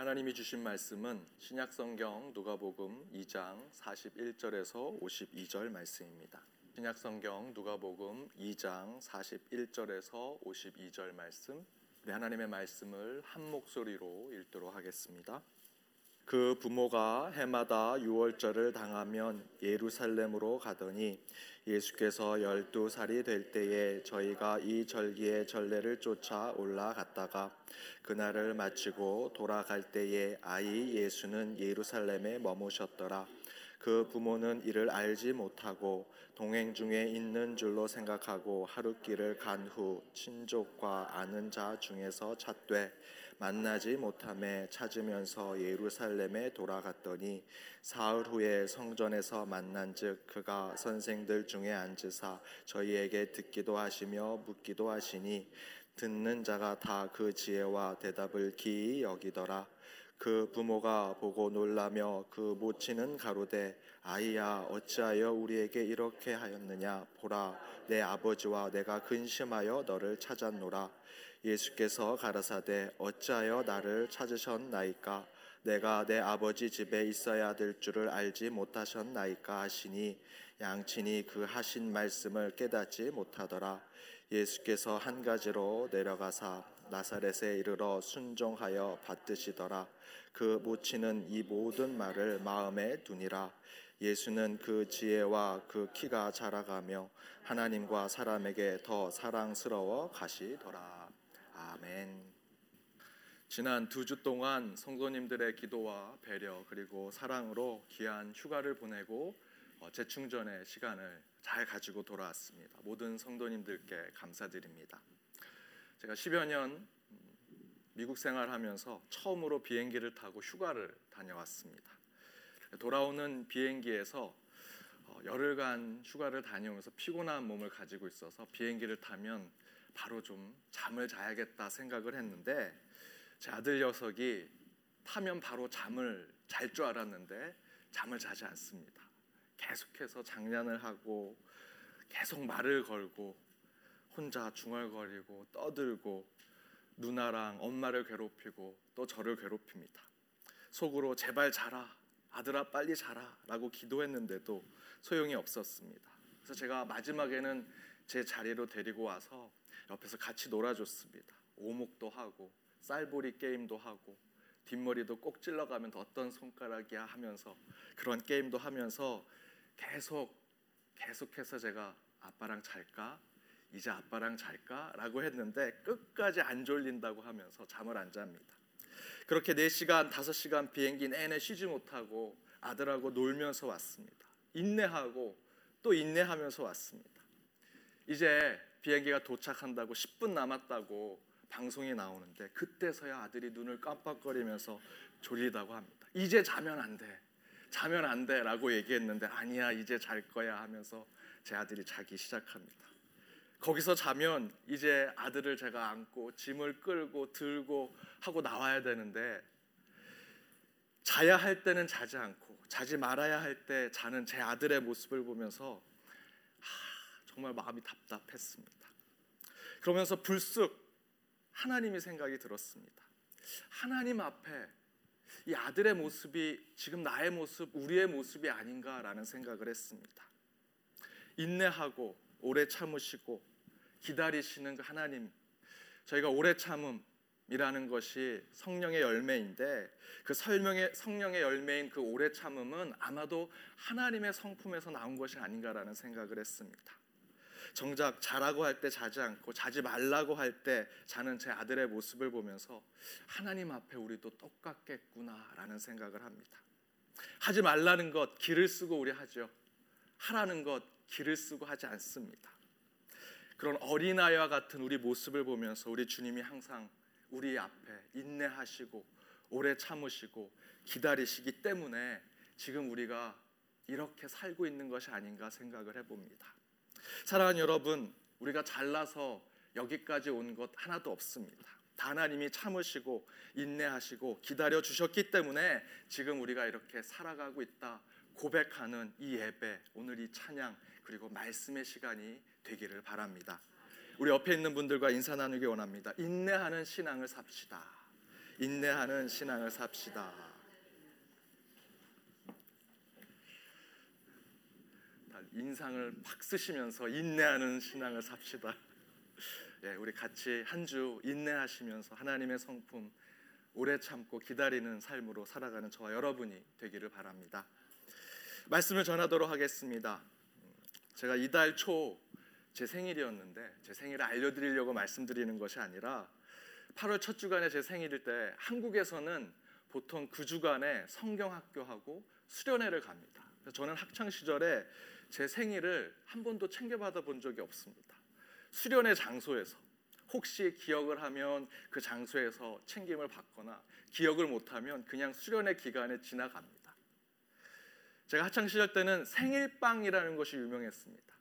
하나님이 주신 말씀은 신약 성경 누가복음 2장 41절에서 52절 말씀입니다. 신약 성경 누가복음 2장 41절에서 52절 말씀 우리 하나님의 말씀을 한 목소리로 읽도록 하겠습니다. 그 부모가 해마다 유월절을 당하면 예루살렘으로 가더니 예수께서 열두 살이 될 때에 저희가 이 절기의 전례를 쫓아 올라갔다가 그날을 마치고 돌아갈 때에 아이 예수는 예루살렘에 머무셨더라. 그 부모는 이를 알지 못하고 동행 중에 있는 줄로 생각하고 하룻길을 간 후 친족과 아는 자 중에서 찾되 만나지 못함에 찾으면서 예루살렘에 돌아갔더니 사흘 후에 성전에서 만난즉 그가 선생들 중에 앉으사 저희에게 듣기도 하시며 묻기도 하시니 듣는 자가 다 그 지혜와 대답을 기이 여기더라. 그 부모가 보고 놀라며 그 모치는 가로되 아이야 어찌하여 우리에게 이렇게 하였느냐? 보라 내 아버지와 내가 근심하여 너를 찾았노라 예수께서 가라사대 어찌하여 나를 찾으셨나이까? 내가 내 아버지 집에 있어야 될 줄을 알지 못하셨나이까 하시니 양친이 그 하신 말씀을 깨닫지 못하더라. 예수께서 한 가지로 내려가사 나사렛에 이르러 순종하여 받드시더라. 그 모치는 이 모든 말을 마음에 두니라. 예수는 그 지혜와 그 키가 자라가며 하나님과 사람에게 더 사랑스러워 가시더라 아멘. 지난 두 주 동안 성도님들의 기도와 배려 그리고 사랑으로 귀한 휴가를 보내고 어, 재충전의 시간을 잘 가지고 돌아왔습니다. 모든 성도님들께 감사드립니다. 제가 10여 년 미국 생활하면서 처음으로 비행기를 타고 휴가를 다녀왔습니다. 돌아오는 비행기에서 어, 열흘간 휴가를 다녀오면서 피곤한 몸을 가지고 있어서 비행기를 타면 바로 좀 잠을 자야겠다 생각을 했는데 제 아들 녀석이 타면 바로 잠을 잘 줄 알았는데 잠을 자지 않습니다. 계속해서 장난을 하고 계속 말을 걸고 혼자 중얼거리고 떠들고 누나랑 엄마를 괴롭히고 또 저를 괴롭힙니다. 속으로 제발 자라 아들아 빨리 자라라고 기도했는데도 소용이 없었습니다. 그래서 제가 마지막에는 제 자리로 데리고 와서 옆에서 같이 놀아줬습니다. 오목도 하고 쌀보리 게임도 하고 뒷머리도 꼭 찔러가면 어떤 손가락이야 하면서 그런 게임도 하면서 계속 계속해서 제가 아빠랑 잘까 이제 아빠랑 잘까라고 했는데 끝까지 안 졸린다고 하면서 잠을 안 잡니다. 그렇게 4시간, 5시간 비행기 내내 쉬지 못하고 아들하고 놀면서 왔습니다. 인내하고 또 인내하면서 왔습니다. 이제 비행기가 도착한다고 10분 남았다고 방송이 나오는데 그때서야 아들이 눈을 깜빡거리면서 졸리다고 합니다. 이제 자면 안 돼. 자면 안 돼라고 얘기했는데 아니야 이제 잘 거야 하면서 제 아들이 자기 시작합니다. 거기서 자면 이제 아들을 제가 안고 짐을 끌고 들고 하고 나와야 되는데 자야 할 때는 자지 않고 자지 말아야 할 때 자는 제 아들의 모습을 보면서 정말 마음이 답답했습니다. 그러면서 불쑥 하나님의 생각이 들었습니다. 하나님 앞에 이 아들의 모습이 지금 나의 모습, 우리의 모습이 아닌가라는 생각을 했습니다. 인내하고 오래 참으시고 기다리시는 그 하나님, 저희가 오래 참음이라는 것이 성령의 열매인데 그 설명의 성령의 열매인 그 오래 참음은 아마도 하나님의 성품에서 나온 것이 아닌가라는 생각을 했습니다. 정작 자라고 할 때 자지 않고 자지 말라고 할 때 자는 제 아들의 모습을 보면서 하나님 앞에 우리도 똑같겠구나라는 생각을 합니다. 하지 말라는 것 길을 쓰고 우리 하죠. 하라는 것 길을 쓰고 하지 않습니다. 그런 어린아이와 같은 우리 모습을 보면서 우리 주님이 항상 우리 앞에 인내하시고 오래 참으시고 기다리시기 때문에 지금 우리가 이렇게 살고 있는 것이 아닌가 생각을 해봅니다. 사랑하는 여러분, 우리가 잘나서 여기까지 온 것 하나도 없습니다. 하나님이 참으시고 인내하시고 기다려 주셨기 때문에 지금 우리가 이렇게 살아가고 있다 고백하는 이 예배, 오늘 이 찬양 그리고 말씀의 시간이 되기를 바랍니다. 우리 옆에 있는 분들과 인사 나누기 원합니다. 인내하는 신앙을 삽시다. 인내하는 신앙을 삽시다. 인상을 팍 쓰시면서 인내하는 신앙을 삽시다. 예, 우리 같이 한 주 인내하시면서 하나님의 성품 오래 참고 기다리는 삶으로 살아가는 저와 여러분이 되기를 바랍니다. 말씀을 전하도록 하겠습니다. 제가 이달 초 제 생일이었는데 제 생일을 알려드리려고 말씀드리는 것이 아니라 8월 첫 주간에 제 생일일 때 한국에서는 보통 그 주간에 성경학교하고 수련회를 갑니다. 저는 학창 시절에 제 생일을 한 번도 챙겨받아 본 적이 없습니다. 수련회 장소에서 혹시 기억을 하면 그 장소에서 챙김을 받거나 기억을 못하면 그냥 수련회 기간에 지나갑니다. 제가 학창 시절 때는 생일빵이라는 것이 유명했습니다.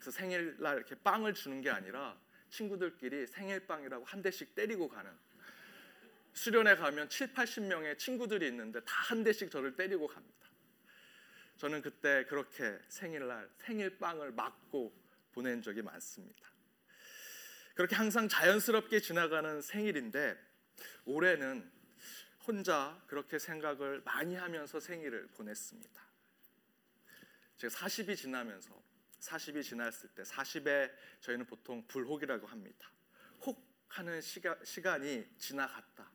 그래서 생일날 이렇게 빵을 주는 게 아니라 친구들끼리 생일빵이라고 한 대씩 때리고 가는 수련회 가면 7, 80명의 친구들이 있는데 다 한 대씩 저를 때리고 갑니다. 저는 그때 그렇게 생일날 생일빵을 맞고 보낸 적이 많습니다. 그렇게 항상 자연스럽게 지나가는 생일인데 올해는 혼자 그렇게 생각을 많이 하면서 생일을 보냈습니다. 제가 40이 지나면서 40이 지났을 때 40에 저희는 보통 불혹이라고 합니다. 혹 하는 시가, 시간이 지나갔다.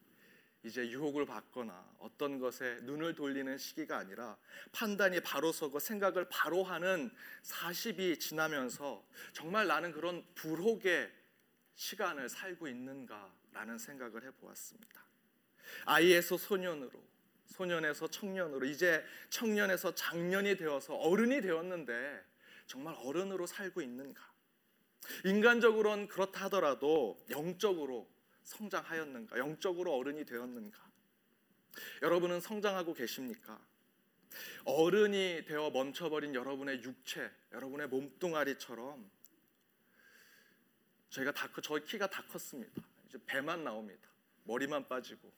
이제 유혹을 받거나 어떤 것에 눈을 돌리는 시기가 아니라 판단이 바로 서고 생각을 바로 하는 40이 지나면서 정말 나는 그런 불혹의 시간을 살고 있는가라는 생각을 해보았습니다. 아이에서 소년으로, 소년에서 청년으로, 이제 청년에서 장년이 되어서 어른이 되었는데 정말 어른으로 살고 있는가? 인간적으로는 그렇다 하더라도 영적으로 성장하였는가? 영적으로 어른이 되었는가? 여러분은 성장하고 계십니까? 어른이 되어 멈춰버린 여러분의 육체, 여러분의 몸뚱아리처럼 저희가 다 저희 키가 다 컸습니다. 이제 배만 나옵니다. 머리만 빠지고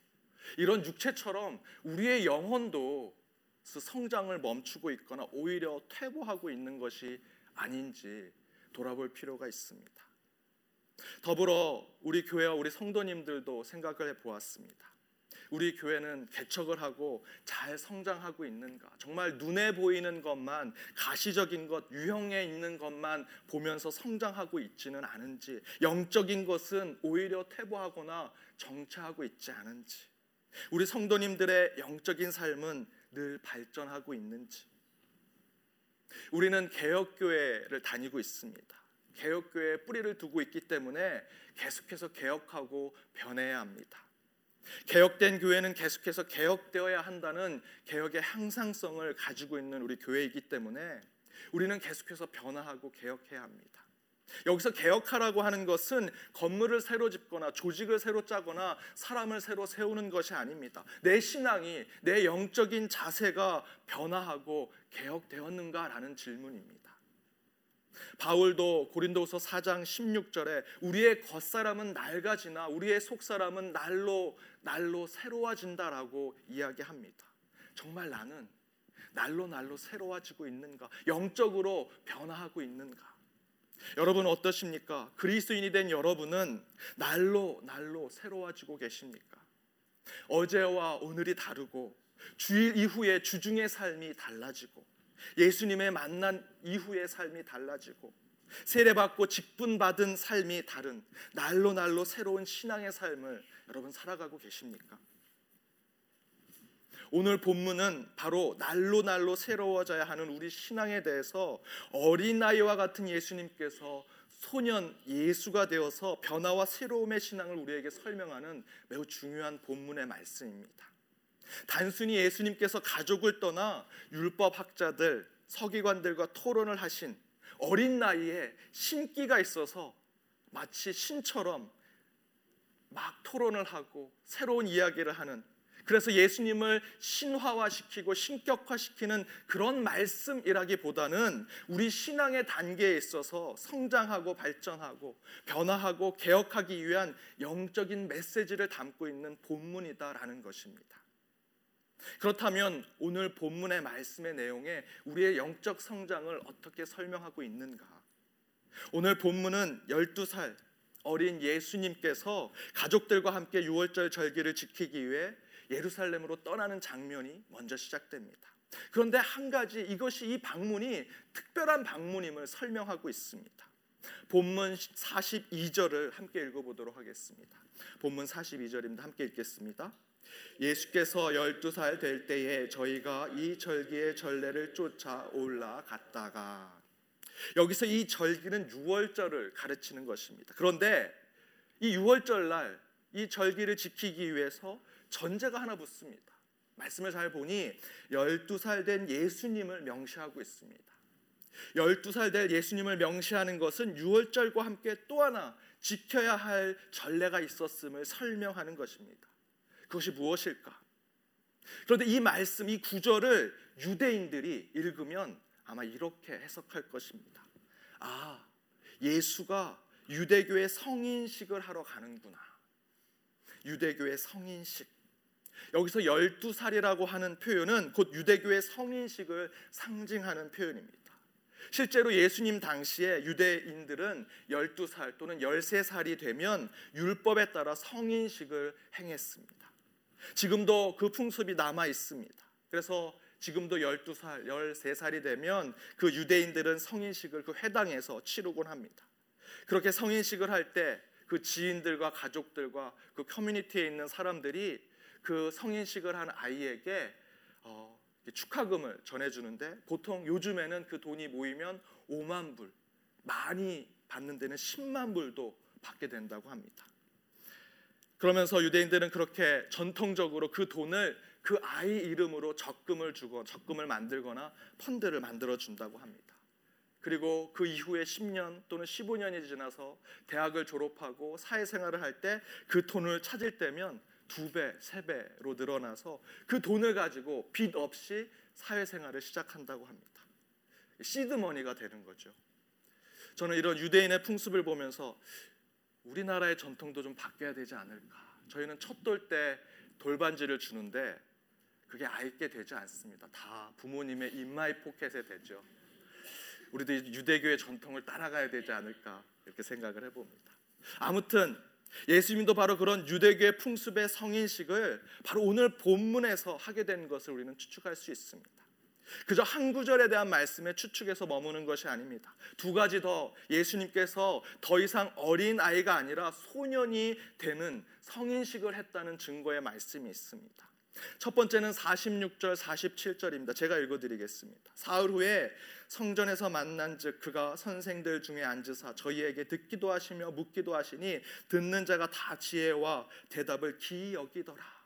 이런 육체처럼 우리의 영혼도 성장을 멈추고 있거나 오히려 퇴보하고 있는 것이 아닌지 돌아볼 필요가 있습니다. 더불어 우리 교회와 우리 성도님들도 생각을 해 보았습니다. 우리 교회는 개척을 하고 잘 성장하고 있는가? 정말 눈에 보이는 것만 가시적인 것, 유형에 있는 것만 보면서 성장하고 있지는 않은지, 영적인 것은 오히려 퇴보하거나 정체하고 있지 않은지, 우리 성도님들의 영적인 삶은 늘 발전하고 있는지, 우리는 개혁교회를 다니고 있습니다. 개혁교회에 뿌리를 두고 있기 때문에 계속해서 개혁하고 변해야 합니다. 개혁된 교회는 계속해서 개혁되어야 한다는 개혁의 항상성을 가지고 있는 우리 교회이기 때문에 우리는 계속해서 변화하고 개혁해야 합니다. 여기서 개혁하라고 하는 것은 건물을 새로 짓거나 조직을 새로 짜거나 사람을 새로 세우는 것이 아닙니다. 내 신앙이 내 영적인 자세가 변화하고 개혁되었는가라는 질문입니다. 바울도 고린도서 4장 16절에 우리의 겉사람은 낡아지나 우리의 속사람은 날로 날로 새로워진다라고 이야기합니다. 정말 나는 날로 날로 새로워지고 있는가? 영적으로 변화하고 있는가? 여러분 어떠십니까? 그리스도인이 된 여러분은 날로 날로 새로워지고 계십니까? 어제와 오늘이 다르고 주일 이후에 주중의 삶이 달라지고 예수님의 만난 이후의 삶이 달라지고 세례받고 직분받은 삶이 다른 날로 날로 새로운 신앙의 삶을 여러분 살아가고 계십니까? 오늘 본문은 바로 날로 날로 새로워져야 하는 우리 신앙에 대해서 어린아이와 같은 예수님께서 소년 예수가 되어서 변화와 새로움의 신앙을 우리에게 설명하는 매우 중요한 본문의 말씀입니다. 단순히 예수님께서 가족을 떠나 율법 학자들, 서기관들과 토론을 하신 어린 나이에 신기가 있어서 마치 신처럼 막 토론을 하고 새로운 이야기를 하는 그래서 예수님을 신화화시키고 신격화시키는 그런 말씀이라기보다는 우리 신앙의 단계에 있어서 성장하고 발전하고 변화하고 개혁하기 위한 영적인 메시지를 담고 있는 본문이다라는 것입니다. 그렇다면 오늘 본문의 말씀의 내용에 우리의 영적 성장을 어떻게 설명하고 있는가? 오늘 본문은 12살 어린 예수님께서 가족들과 함께 유월절 절기를 지키기 위해 예루살렘으로 떠나는 장면이 먼저 시작됩니다. 그런데 한 가지 이것이 이 방문이 특별한 방문임을 설명하고 있습니다. 본문 42절을 함께 읽어보도록 하겠습니다. 본문 42절입니다. 함께 읽겠습니다. 예수께서 12살 될 때에 저희가 이 절기의 전례를 쫓아 올라갔다가 여기서 이 절기는 유월절을 가르치는 것입니다. 그런데 이 유월절 날 이 절기를 지키기 위해서 전제가 하나 붙습니다. 말씀을 잘 보니 12살 된 예수님을 명시하고 있습니다. 12살 된 예수님을 명시하는 것은 유월절과 함께 또 하나 지켜야 할 전례가 있었음을 설명하는 것입니다. 그것이 무엇일까? 그런데 이 말씀, 이 구절을 유대인들이 읽으면 아마 이렇게 해석할 것입니다. 아, 예수가 유대교의 성인식을 하러 가는구나. 유대교의 성인식. 여기서 12살이라고 하는 표현은 곧 유대교의 성인식을 상징하는 표현입니다. 실제로 예수님 당시에 유대인들은 12살 또는 13살이 되면 율법에 따라 성인식을 행했습니다. 지금도 그 풍습이 남아 있습니다. 그래서 지금도 12살, 13살이 되면 그 유대인들은 성인식을 그 회당에서 치르곤 합니다. 그렇게 성인식을 할 때 그 지인들과 가족들과 그 커뮤니티에 있는 사람들이 그 성인식을 한 아이에게 어, 축하금을 전해주는데 보통 요즘에는 그 돈이 모이면 5만 불, 많이 받는 데는 10만 불도 받게 된다고 합니다. 그러면서 유대인들은 그렇게 전통적으로 그 돈을 그 아이 이름으로 적금을 주고 적금을 만들거나 펀드를 만들어 준다고 합니다. 그리고 그 이후에 10년 또는 15년이 지나서 대학을 졸업하고 사회생활을 할 때 그 돈을 찾을 때면 두 배, 세 배로 늘어나서 그 돈을 가지고 빚 없이 사회생활을 시작한다고 합니다. seed money가 되는 거죠. 저는 이런 유대인의 풍습을 보면서 우리나라의 전통도 좀 바뀌어야 되지 않을까. 저희는 첫돌 때 돌반지를 주는데 그게 아이 게 되지 않습니다. 다 부모님의 in my pocket에 되죠. 우리도 유대교의 전통을 따라가야 되지 않을까 이렇게 생각을 해봅니다. 아무튼 예수님도 바로 그런 유대교의 풍습의 성인식을 바로 오늘 본문에서 하게 된 것을 우리는 추측할 수 있습니다. 그저 한 구절에 대한 말씀에 추측해서 머무는 것이 아닙니다. 두 가지 더 예수님께서 더 이상 어린 아이가 아니라 소년이 되는 성인식을 했다는 증거의 말씀이 있습니다. 첫 번째는 46절 47절입니다. 제가 읽어 드리겠습니다. 사흘 후에 성전에서 만난즉 그가 선생들 중에 앉으사 저희에게 듣기도 하시며 묻기도 하시니 듣는 자가 다 지혜와 대답을 기이 여기더라.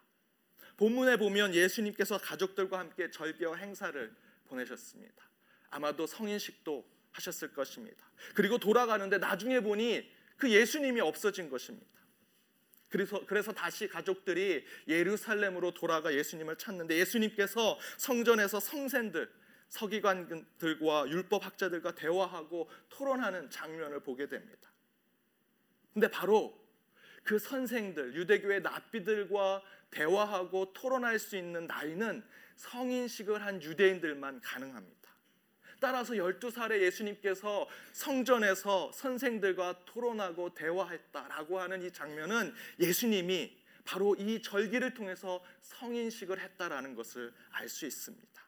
본문에 보면 예수님께서 가족들과 함께 절기와 행사를 보내셨습니다. 아마도 성인식도 하셨을 것입니다. 그리고 돌아가는데 나중에 보니 그 예수님이 없어진 것입니다. 그래서 그래서 다시 가족들이 예루살렘으로 돌아가 예수님을 찾는데 예수님께서 성전에서 성센들 서기관들과 율법 학자들과 대화하고 토론하는 장면을 보게 됩니다. 근데 바로 그 선생들 유대교의 납비들과 대화하고 토론할 수 있는 나이는 성인식을 한 유대인들만 가능합니다. 따라서 12살의 예수님께서 성전에서 선생들과 토론하고 대화했다라고 하는 이 장면은 예수님이 바로 이 절기를 통해서 성인식을 했다라는 것을 알 수 있습니다.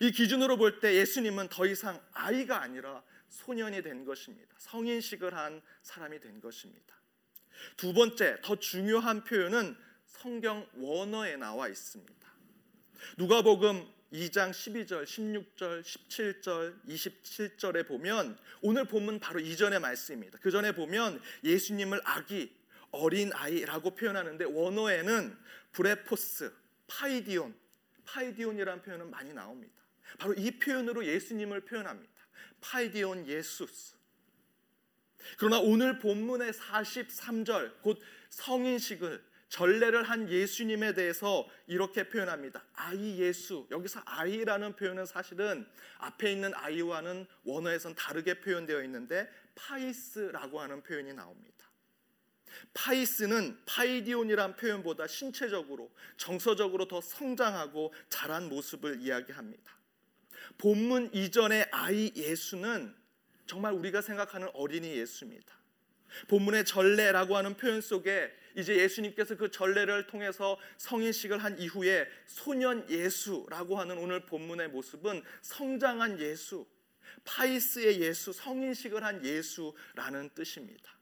이 기준으로 볼 때 예수님은 더 이상 아이가 아니라 소년이 된 것입니다. 성인식을 한 사람이 된 것입니다. 두 번째, 더 중요한 표현은 성경 원어에 나와 있습니다. 누가복음 2장 12절, 16절, 17절, 27절에 보면 오늘 본문 바로 이전의 말씀입니다. 그 전에 보면 예수님을 아기, 어린 아이라고 표현하는데 원어에는 βρέφος, παιδίον, παιδίον이라는 표현은 많이 나옵니다. 바로 이 표현으로 예수님을 표현합니다. παιδίον Ἰησοῦς. 그러나 오늘 본문의 43절 곧 성인식을 전례를 한 예수님에 대해서 이렇게 표현합니다. 아이 예수. 여기서 아이라는 표현은 사실은 앞에 있는 아이와는 원어에선 다르게 표현되어 있는데 παῖς라고 하는 표현이 나옵니다. παῖς는 παιδίον이란 표현보다 신체적으로 정서적으로 더 성장하고 자란 모습을 이야기합니다. 본문 이전의 아이 예수는 정말 우리가 생각하는 어린이 예수입니다. 본문의 전례라고 하는 표현 속에 이제 예수님께서 그 전례를 통해서 성인식을 한 이후에 소년 예수라고 하는 오늘 본문의 모습은 성장한 예수, 파이스의 예수, 성인식을 한 예수라는 뜻입니다.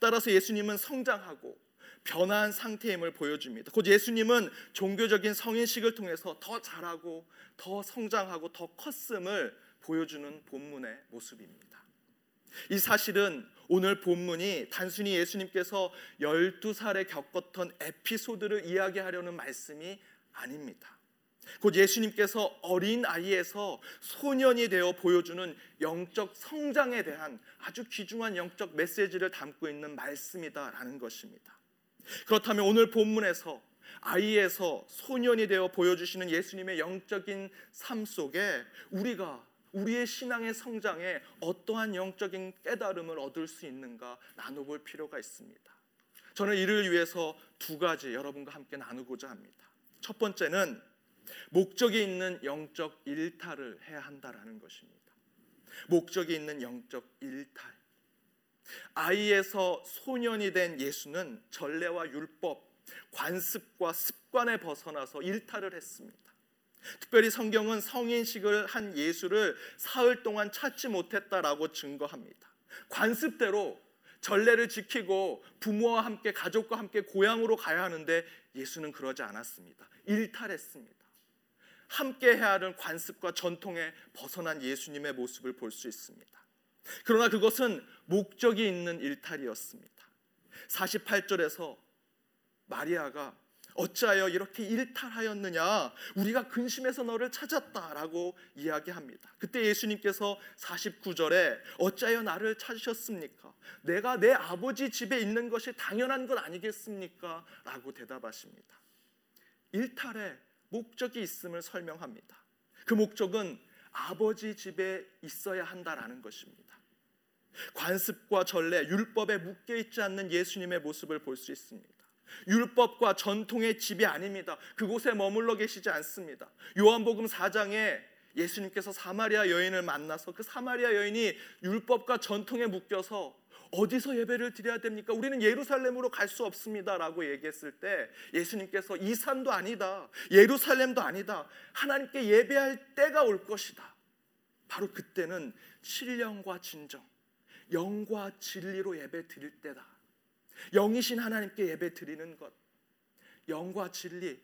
따라서 예수님은 성장하고 변화한 상태임을 보여줍니다. 곧 예수님은 종교적인 성인식을 통해서 더 자라고 더 성장하고 더 컸음을 보여주는 본문의 모습입니다. 이 사실은 오늘 본문이 단순히 예수님께서 12살에 겪었던 에피소드를 이야기하려는 말씀이 아닙니다. 곧 예수님께서 어린 아이에서 소년이 되어 보여주는 영적 성장에 대한 아주 귀중한 영적 메시지를 담고 있는 말씀이다라는 것입니다. 그렇다면 오늘 본문에서 아이에서 소년이 되어 보여주시는 예수님의 영적인 삶 속에 우리가 우리의 신앙의 성장에 어떠한 영적인 깨달음을 얻을 수 있는가 나눠볼 필요가 있습니다. 저는 이를 위해서 두 가지 여러분과 함께 나누고자 합니다. 첫 번째는 목적이 있는 영적 일탈을 해야 한다라는 것입니다. 목적이 있는 영적 일탈. 아이에서 소년이 된 예수는 전례와 율법, 관습과 습관에 벗어나서 일탈을 했습니다. 특별히 성경은 성인식을 한 예수를 사흘 동안 찾지 못했다라고 증거합니다. 관습대로 전례를 지키고 부모와 함께 가족과 함께 고향으로 가야 하는데 예수는 그러지 않았습니다. 일탈했습니다. 함께 해야 하는 관습과 전통에 벗어난 예수님의 모습을 볼 수 있습니다. 그러나 그것은 목적이 있는 일탈이었습니다. 48절에서 마리아가 어찌하여 이렇게 일탈하였느냐? 우리가 근심해서 너를 찾았다라고 이야기합니다. 그때 예수님께서 49절에 어찌하여 나를 찾으셨습니까? 내가 내 아버지 집에 있는 것이 당연한 것 아니겠습니까? 라고 대답하십니다. 일탈에 목적이 있음을 설명합니다. 그 목적은 아버지 집에 있어야 한다라는 것입니다. 관습과 전례, 율법에 묶여 있지 않는 예수님의 모습을 볼 수 있습니다. 율법과 전통의 집이 아닙니다. 그곳에 머물러 계시지 않습니다. 요한복음 4장에 예수님께서 사마리아 여인을 만나서 그 사마리아 여인이 율법과 전통에 묶여서 어디서 예배를 드려야 됩니까? 우리는 예루살렘으로 갈 수 없습니다 라고 얘기했을 때 예수님께서 이 산도 아니다. 예루살렘도 아니다. 하나님께 예배할 때가 올 것이다. 바로 그때는 신령과 진정, 영과 진리로 예배 드릴 때다. 영이신 하나님께 예배 드리는 것, 영과 진리,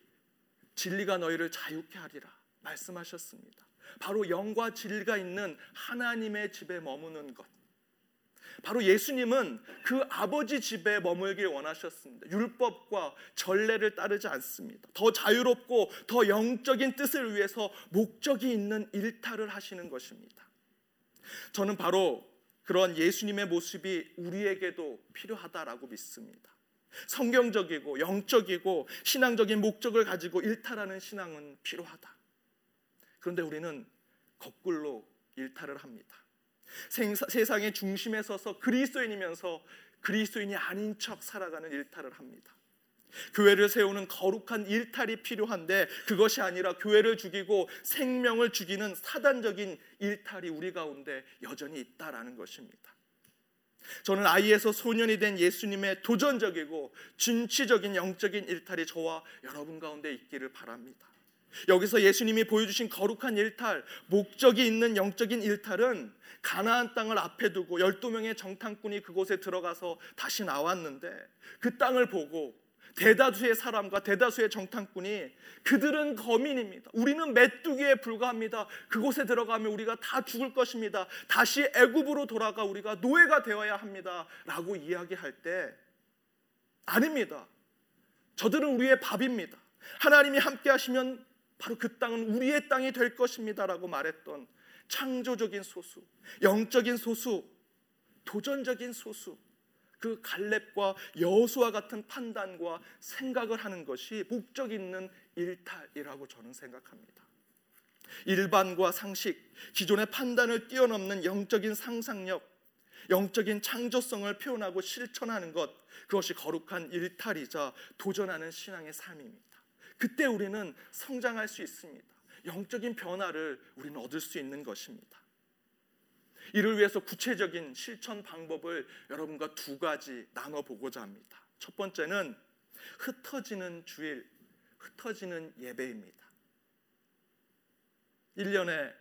진리가 너희를 자유케 하리라 말씀하셨습니다. 바로 영과 진리가 있는 하나님의 집에 머무는 것. 바로 예수님은 그 아버지 집에 머물길 원하셨습니다. 율법과 전례를 따르지 않습니다. 더 자유롭고 더 영적인 뜻을 위해서 목적이 있는 일탈을 하시는 것입니다. 저는 바로 그런 예수님의 모습이 우리에게도 필요하다라고 믿습니다. 성경적이고 영적이고 신앙적인 목적을 가지고 일탈하는 신앙은 필요하다. 그런데 우리는 거꾸로 일탈을 합니다. 세상의 중심에 서서 그리스도인이면서 그리스도인이 아닌 척 살아가는 일탈을 합니다. 교회를 세우는 거룩한 일탈이 필요한데 그것이 아니라 교회를 죽이고 생명을 죽이는 사단적인 일탈이 우리 가운데 여전히 있다라는 것입니다. 저는 아이에서 소년이 된 예수님의 도전적이고 진취적인 영적인 일탈이 저와 여러분 가운데 있기를 바랍니다. 여기서 예수님이 보여주신 거룩한 일탈, 목적이 있는 영적인 일탈은 가나안 땅을 앞에 두고 12명의 정탐꾼이 그곳에 들어가서 다시 나왔는데 그 땅을 보고 대다수의 사람과 대다수의 정탐꾼이 그들은 거민입니다. 우리는 메뚜기에 불과합니다. 그곳에 들어가면 우리가 다 죽을 것입니다. 다시 애굽으로 돌아가 우리가 노예가 되어야 합니다.라고 이야기할 때 아닙니다. 저들은 우리의 밥입니다. 하나님이 함께 하시면 바로 그 땅은 우리의 땅이 될 것입니다라고 말했던 창조적인 소수, 영적인 소수, 도전적인 소수 그 갈렙과 여호수와 같은 판단과 생각을 하는 것이 목적 있는 일탈이라고 저는 생각합니다. 일반과 상식, 기존의 판단을 뛰어넘는 영적인 상상력, 영적인 창조성을 표현하고 실천하는 것, 그것이 거룩한 일탈이자 도전하는 신앙의 삶입니다. 그때 우리는 성장할 수 있습니다. 영적인 변화를 우리는 얻을 수 있는 것입니다. 이를 위해서 구체적인 실천 방법을 여러분과 두 가지 나눠 보고자 합니다. 첫 번째는 흩어지는 주일, 흩어지는 예배입니다. 1년에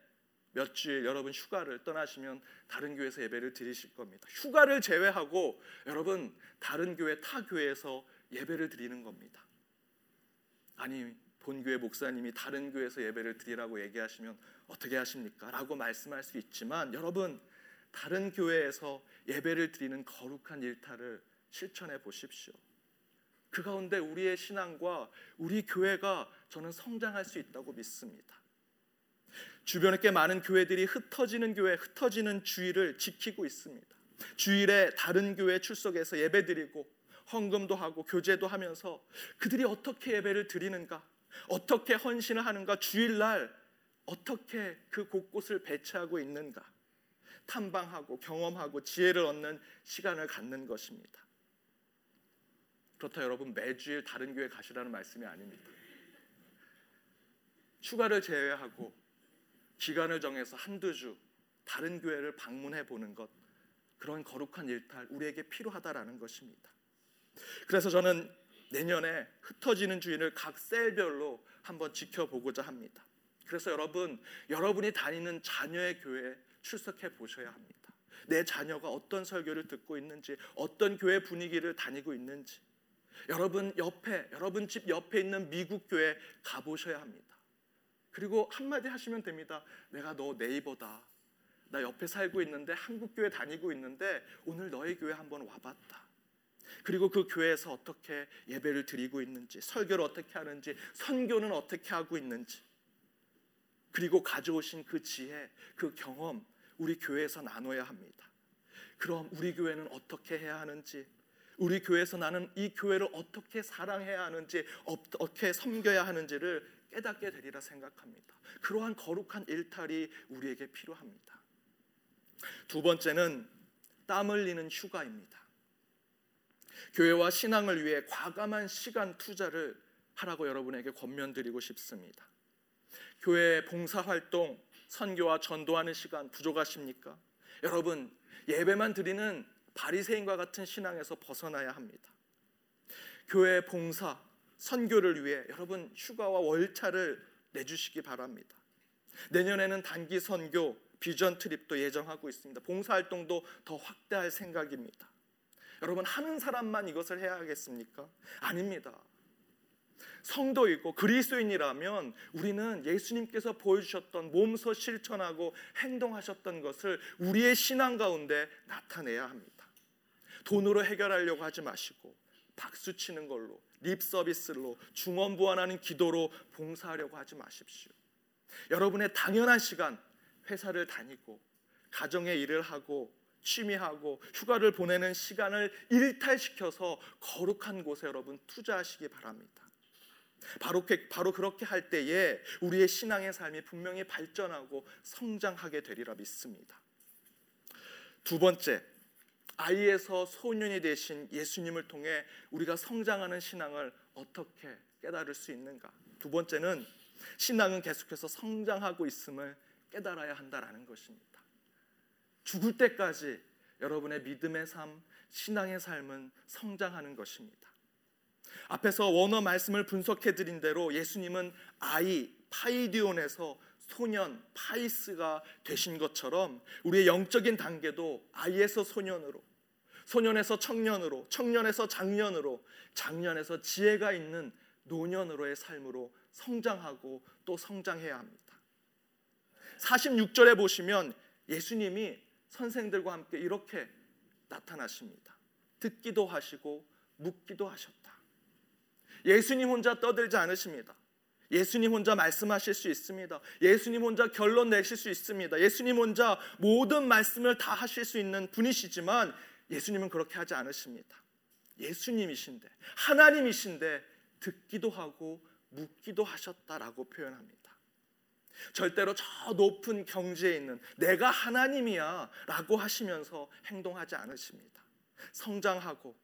몇 주일 여러분 휴가를 떠나시면 다른 교회에서 예배를 드리실 겁니다. 휴가를 제외하고 여러분 다른 교회 타 교회에서 예배를 드리는 겁니다. 아니 본교회 목사님이 다른 교회에서 예배를 드리라고 얘기하시면 어떻게 하십니까? 라고 말씀할 수 있지만 여러분 다른 교회에서 예배를 드리는 거룩한 일탈을 실천해 보십시오. 그 가운데 우리의 신앙과 우리 교회가 저는 성장할 수 있다고 믿습니다. 주변에 꽤 많은 교회들이 흩어지는 교회, 흩어지는 주일을 지키고 있습니다. 주일에 다른 교회 출석해서 예배드리고 헌금도 하고 교제도 하면서 그들이 어떻게 예배를 드리는가, 어떻게 헌신을 하는가, 주일날 어떻게 그 곳곳을 배치하고 있는가 탐방하고 경험하고 지혜를 얻는 시간을 갖는 것입니다. 그렇다 여러분 매주일 다른 교회 가시라는 말씀이 아닙니다. 휴가를 제외하고 기간을 정해서 한두 주 다른 교회를 방문해 보는 것 그런 거룩한 일탈 우리에게 필요하다라는 것입니다. 그래서 저는 내년에 흩어지는 주인을 각 셀별로 한번 지켜보고자 합니다. 그래서 여러분 여러분이 다니는 자녀의 교회에 출석해 보셔야 합니다. 내 자녀가 어떤 설교를 듣고 있는지 어떤 교회 분위기를 다니고 있는지 여러분 옆에 여러분 집 옆에 있는 미국 교회 가보셔야 합니다. 그리고 한마디 하시면 됩니다. 내가 너 네이버다. 나 옆에 살고 있는데 한국 교회 다니고 있는데 오늘 너희 교회 한번 와봤다. 그리고 그 교회에서 어떻게 예배를 드리고 있는지, 설교를 어떻게 하는지, 선교는 어떻게 하고 있는지, 그리고 가져오신 그 지혜, 그 경험, 우리 교회에서 나눠야 합니다. 그럼 우리 교회는 어떻게 해야 하는지, 우리 교회에서 나는 이 교회를 어떻게 사랑해야 하는지, 어떻게 섬겨야 하는지를 깨닫게 되리라 생각합니다. 그러한 거룩한 일탈이 우리에게 필요합니다. 두 번째는 땀 흘리는 휴가입니다. 교회와 신앙을 위해 과감한 시간 투자를 하라고 여러분에게 권면드리고 싶습니다. 교회 봉사 활동, 선교와 전도하는 시간 부족하십니까? 여러분, 예배만 드리는 바리새인과 같은 신앙에서 벗어나야 합니다. 교회 봉사, 선교를 위해 여러분 휴가와 월차를 내주시기 바랍니다. 내년에는 단기 선교 비전 트립도 예정하고 있습니다. 봉사 활동도 더 확대할 생각입니다. 여러분 하는 사람만 이것을 해야 하겠습니까? 아닙니다. 성도이고 그리스도인이라면 우리는 예수님께서 보여주셨던 몸소 실천하고 행동하셨던 것을 우리의 신앙 가운데 나타내야 합니다. 돈으로 해결하려고 하지 마시고 박수 치는 걸로 립 서비스로 중원 부안하는 기도로 봉사하려고 하지 마십시오. 여러분의 당연한 시간 회사를 다니고 가정의 일을 하고 취미하고 휴가를 보내는 시간을 일탈시켜서 거룩한 곳에 여러분 투자하시기 바랍니다. 바로, 바로 그렇게 할 때에 우리의 신앙의 삶이 분명히 발전하고 성장하게 되리라 믿습니다. 두 번째, 아이에서 소년이 되신 예수님을 통해 우리가 성장하는 신앙을 어떻게 깨달을 수 있는가? 두 번째는 신앙은 계속해서 성장하고 있음을 깨달아야 한다라는 것입니다. 죽을 때까지 여러분의 믿음의 삶, 신앙의 삶은 성장하는 것입니다. 앞에서 원어 말씀을 분석해 드린 대로 예수님은 아이 파이디온에서 소년 파이스가 되신 것처럼 우리의 영적인 단계도 아이에서 소년으로 소년에서 청년으로 청년에서 장년으로 장년에서 지혜가 있는 노년으로의 삶으로 성장하고 또 성장해야 합니다. 46절에 보시면 예수님이 선생들과 함께 이렇게 나타나십니다. 듣기도 하시고 묻기도 하셨다. 예수님 혼자 떠들지 않으십니다. 예수님 혼자 말씀하실 수 있습니다. 예수님 혼자 결론 내실 수 있습니다. 예수님 혼자 모든 말씀을 다 하실 수 있는 분이시지만 예수님은 그렇게 하지 않으십니다. 예수님이신데 하나님이신데 듣기도 하고 묻기도 하셨다라고 표현합니다. 절대로 저 높은 경지에 있는 내가 하나님이야 라고 하시면서 행동하지 않으십니다. 성장하고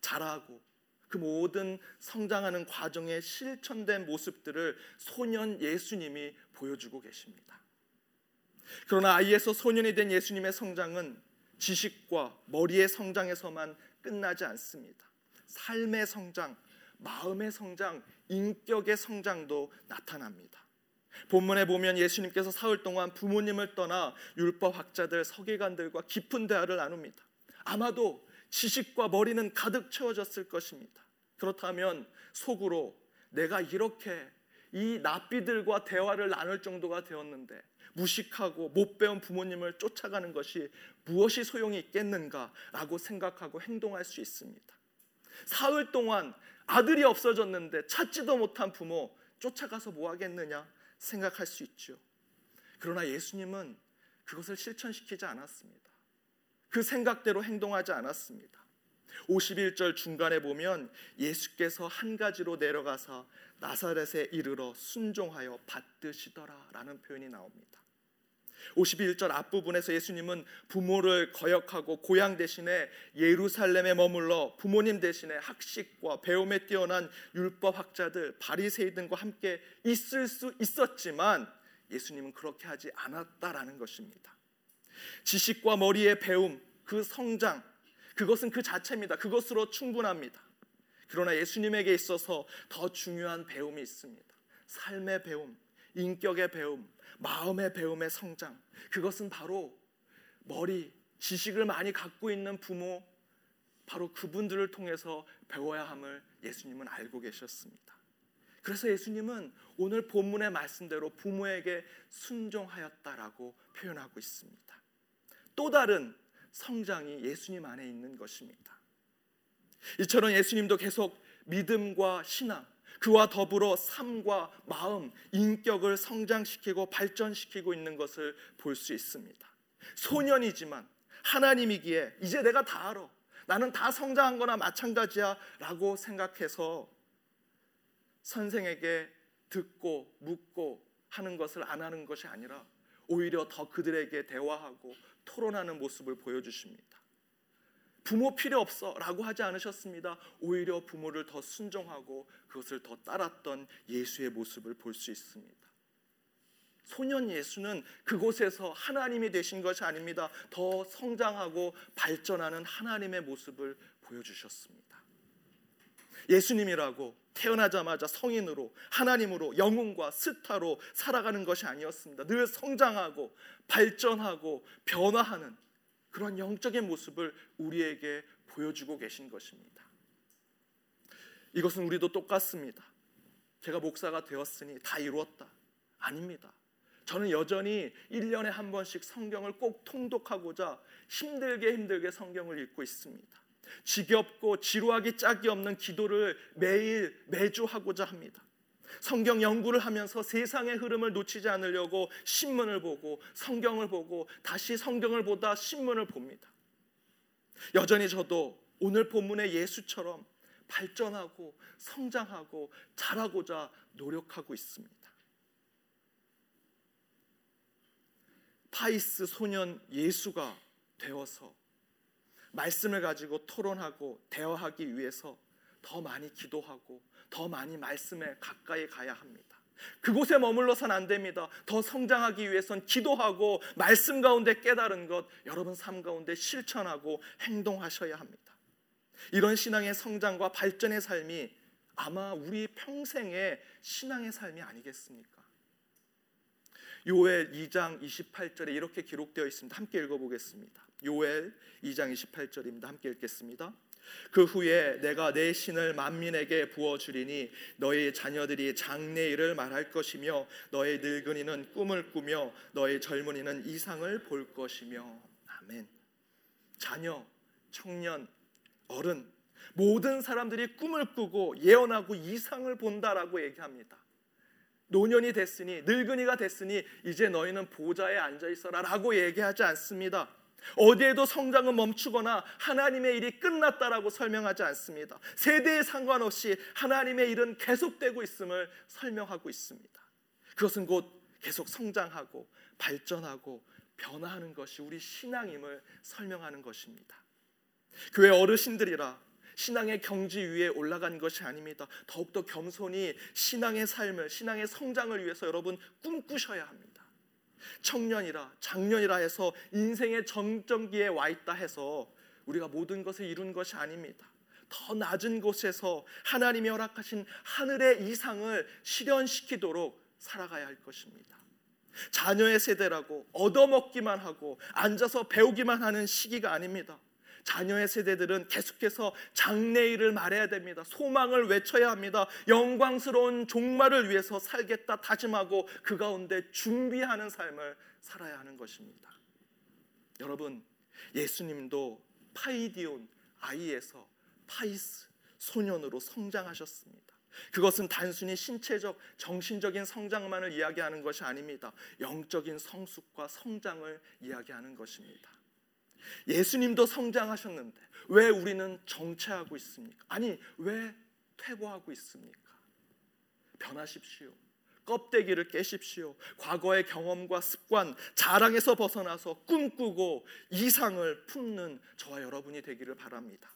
자라고 그 모든 성장하는 과정에 실천된 모습들을 소년 예수님이 보여주고 계십니다. 그러나 아이에서 소년이 된 예수님의 성장은 지식과 머리의 성장에서만 끝나지 않습니다. 삶의 성장, 마음의 성장, 인격의 성장도 나타납니다. 본문에 보면 예수님께서 사흘 동안 부모님을 떠나 율법 학자들, 서기관들과 깊은 대화를 나눕니다. 아마도 지식과 머리는 가득 채워졌을 것입니다. 그렇다면 속으로 내가 이렇게 이 납비들과 대화를 나눌 정도가 되었는데 무식하고 못 배운 부모님을 쫓아가는 것이 무엇이 소용이 있겠는가라고 생각하고 행동할 수 있습니다. 사흘 동안 아들이 없어졌는데 찾지도 못한 부모 쫓아가서 뭐 하겠느냐 생각할 수 있죠. 그러나 예수님은 그것을 실천시키지 않았습니다. 그 생각대로 행동하지 않았습니다. 51절 중간에 보면 예수께서 한 가지로 내려가서 나사렛에 이르러 순종하여 받드시더라라는 표현이 나옵니다. 51절 앞부분에서 예수님은 부모를 거역하고 고향 대신에 예루살렘에 머물러 부모님 대신에 학식과 배움에 뛰어난 율법 학자들 바리새이 등과 함께 있을 수 있었지만 예수님은 그렇게 하지 않았다라는 것입니다. 지식과 머리의 배움, 그 성장, 그것은 그 자체입니다. 그것으로 충분합니다. 그러나 예수님에게 있어서 더 중요한 배움이 있습니다. 삶의 배움, 인격의 배움, 마음의 배움의 성장. 그것은 바로 머리, 지식을 많이 갖고 있는 부모, 바로 그분들을 통해서 배워야 함을 예수님은 알고 계셨습니다. 그래서 예수님은 오늘 본문의 말씀대로 부모에게 순종하였다라고 표현하고 있습니다. 또 다른 성장이 예수님 안에 있는 것입니다. 이처럼 예수님도 계속 믿음과 신앙, 그와 더불어 삶과 마음, 인격을 성장시키고 발전시키고 있는 것을 볼 수 있습니다. 소년이지만 하나님이기에 이제 내가 다 알아. 나는 다 성장한 거나 마찬가지야 라고 생각해서 선생에게 듣고 묻고 하는 것을 안 하는 것이 아니라 오히려 더 그들에게 대화하고 토론하는 모습을 보여주십니다. 부모 필요 없어라고 하지 않으셨습니다. 오히려 부모를 더 순종하고 그것을 더 따랐던 예수의 모습을 볼 수 있습니다. 소년 예수는 그곳에서 하나님이 되신 것이 아닙니다. 더 성장하고 발전하는 하나님의 모습을 보여주셨습니다. 예수님이라고 태어나자마자 성인으로 하나님으로 영웅과 스타로 살아가는 것이 아니었습니다. 늘 성장하고 발전하고 변화하는 그런 영적인 모습을 우리에게 보여주고 계신 것입니다. 이것은 우리도 똑같습니다. 제가 목사가 되었으니 다 이루었다. 아닙니다. 저는 여전히 1년에 한 번씩 성경을 꼭 통독하고자 힘들게 힘들게 성경을 읽고 있습니다. 지겹고 지루하기 짝이 없는 기도를 매일 매주 하고자 합니다. 성경 연구를 하면서 세상의 흐름을 놓치지 않으려고 신문을 보고 성경을 보고 다시 성경을 보다 신문을 봅니다. 여전히 저도 오늘 본문의 예수처럼 발전하고 성장하고 자라고자 노력하고 있습니다. 파이스 소년 예수가 되어서 말씀을 가지고 토론하고 대화하기 위해서 더 많이 기도하고 더 많이 말씀에 가까이 가야 합니다. 그곳에 머물러선 안 됩니다. 더 성장하기 위해선 기도하고 말씀 가운데 깨달은 것 여러분 삶 가운데 실천하고 행동하셔야 합니다. 이런 신앙의 성장과 발전의 삶이 아마 우리 평생의 신앙의 삶이 아니겠습니까? 요엘 2장 28절에 이렇게 기록되어 있습니다. 함께 읽어보겠습니다. 요엘 2장 28절입니다. 함께 읽겠습니다. 그 후에 내가 내 신을 만민에게 부어 주리니 너희 자녀들이 장래일을 말할 것이며 너희 늙은이는 꿈을 꾸며 너희 젊은이는 이상을 볼 것이며 아멘. 자녀, 청년, 어른 모든 사람들이 꿈을 꾸고 예언하고 이상을 본다라고 얘기합니다. 노년이 됐으니 늙은이가 됐으니 이제 너희는 보좌에 앉아 있어라라고 얘기하지 않습니다. 어디에도 성장은 멈추거나 하나님의 일이 끝났다라고 설명하지 않습니다. 세대에 상관없이 하나님의 일은 계속되고 있음을 설명하고 있습니다. 그것은 곧 계속 성장하고 발전하고 변화하는 것이 우리 신앙임을 설명하는 것입니다. 교회 어르신들이라 신앙의 경지 위에 올라간 것이 아닙니다. 더욱더 겸손히 신앙의 삶을, 신앙의 성장을 위해서 여러분 꿈꾸셔야 합니다. 청년이라 장년이라 해서 인생의 정점기에 와 있다 해서 우리가 모든 것을 이룬 것이 아닙니다. 더 낮은 곳에서 하나님이 허락하신 하늘의 이상을 실현시키도록 살아가야 할 것입니다. 자녀의 세대라고 얻어먹기만 하고 앉아서 배우기만 하는 시기가 아닙니다. 자녀의 세대들은 계속해서 장래일을 말해야 됩니다. 소망을 외쳐야 합니다. 영광스러운 종말을 위해서 살겠다 다짐하고 그 가운데 준비하는 삶을 살아야 하는 것입니다. 여러분, 예수님도 파이디온 아이에서 파이스 소년으로 성장하셨습니다. 그것은 단순히 신체적, 정신적인 성장만을 이야기하는 것이 아닙니다. 영적인 성숙과 성장을 이야기하는 것입니다. 예수님도 성장하셨는데 왜 우리는 정체하고 있습니까? 아니, 왜 퇴보하고 있습니까? 변하십시오. 껍데기를 깨십시오. 과거의 경험과 습관, 자랑에서 벗어나서 꿈꾸고 이상을 품는 저와 여러분이 되기를 바랍니다.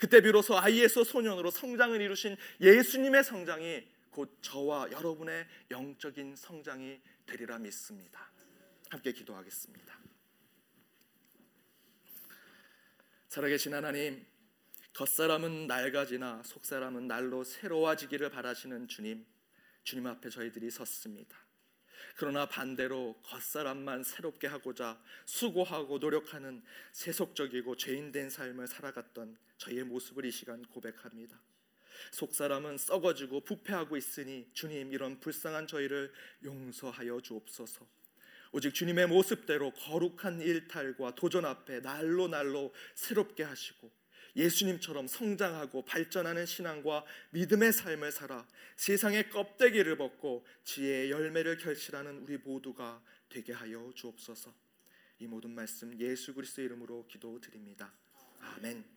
그때 비로소 아이에서 소년으로 성장을 이루신 예수님의 성장이 곧 저와 여러분의 영적인 성장이 되리라 믿습니다. 함께 기도하겠습니다. 살아계신 하나님, 겉사람은 낡아지나 속사람은 날로 새로워지기를 바라시는 주님, 주님 앞에 저희들이 섰습니다. 그러나 반대로 겉사람만 새롭게 하고자 수고하고 노력하는 세속적이고 죄인된 삶을 살아갔던 저희의 모습을 이 시간 고백합니다. 속사람은 썩어지고 부패하고 있으니 주님 이런 불쌍한 저희를 용서하여 주옵소서. 오직 주님의 모습대로 거룩한 일탈과 도전 앞에 날로 날로 새롭게 하시고 예수님처럼 성장하고 발전하는 신앙과 믿음의 삶을 살아 세상의 껍데기를 벗고 지혜의 열매를 결실하는 우리 모두가 되게 하여 주옵소서. 이 모든 말씀 예수 그리스도 이름으로 기도드립니다. 아멘.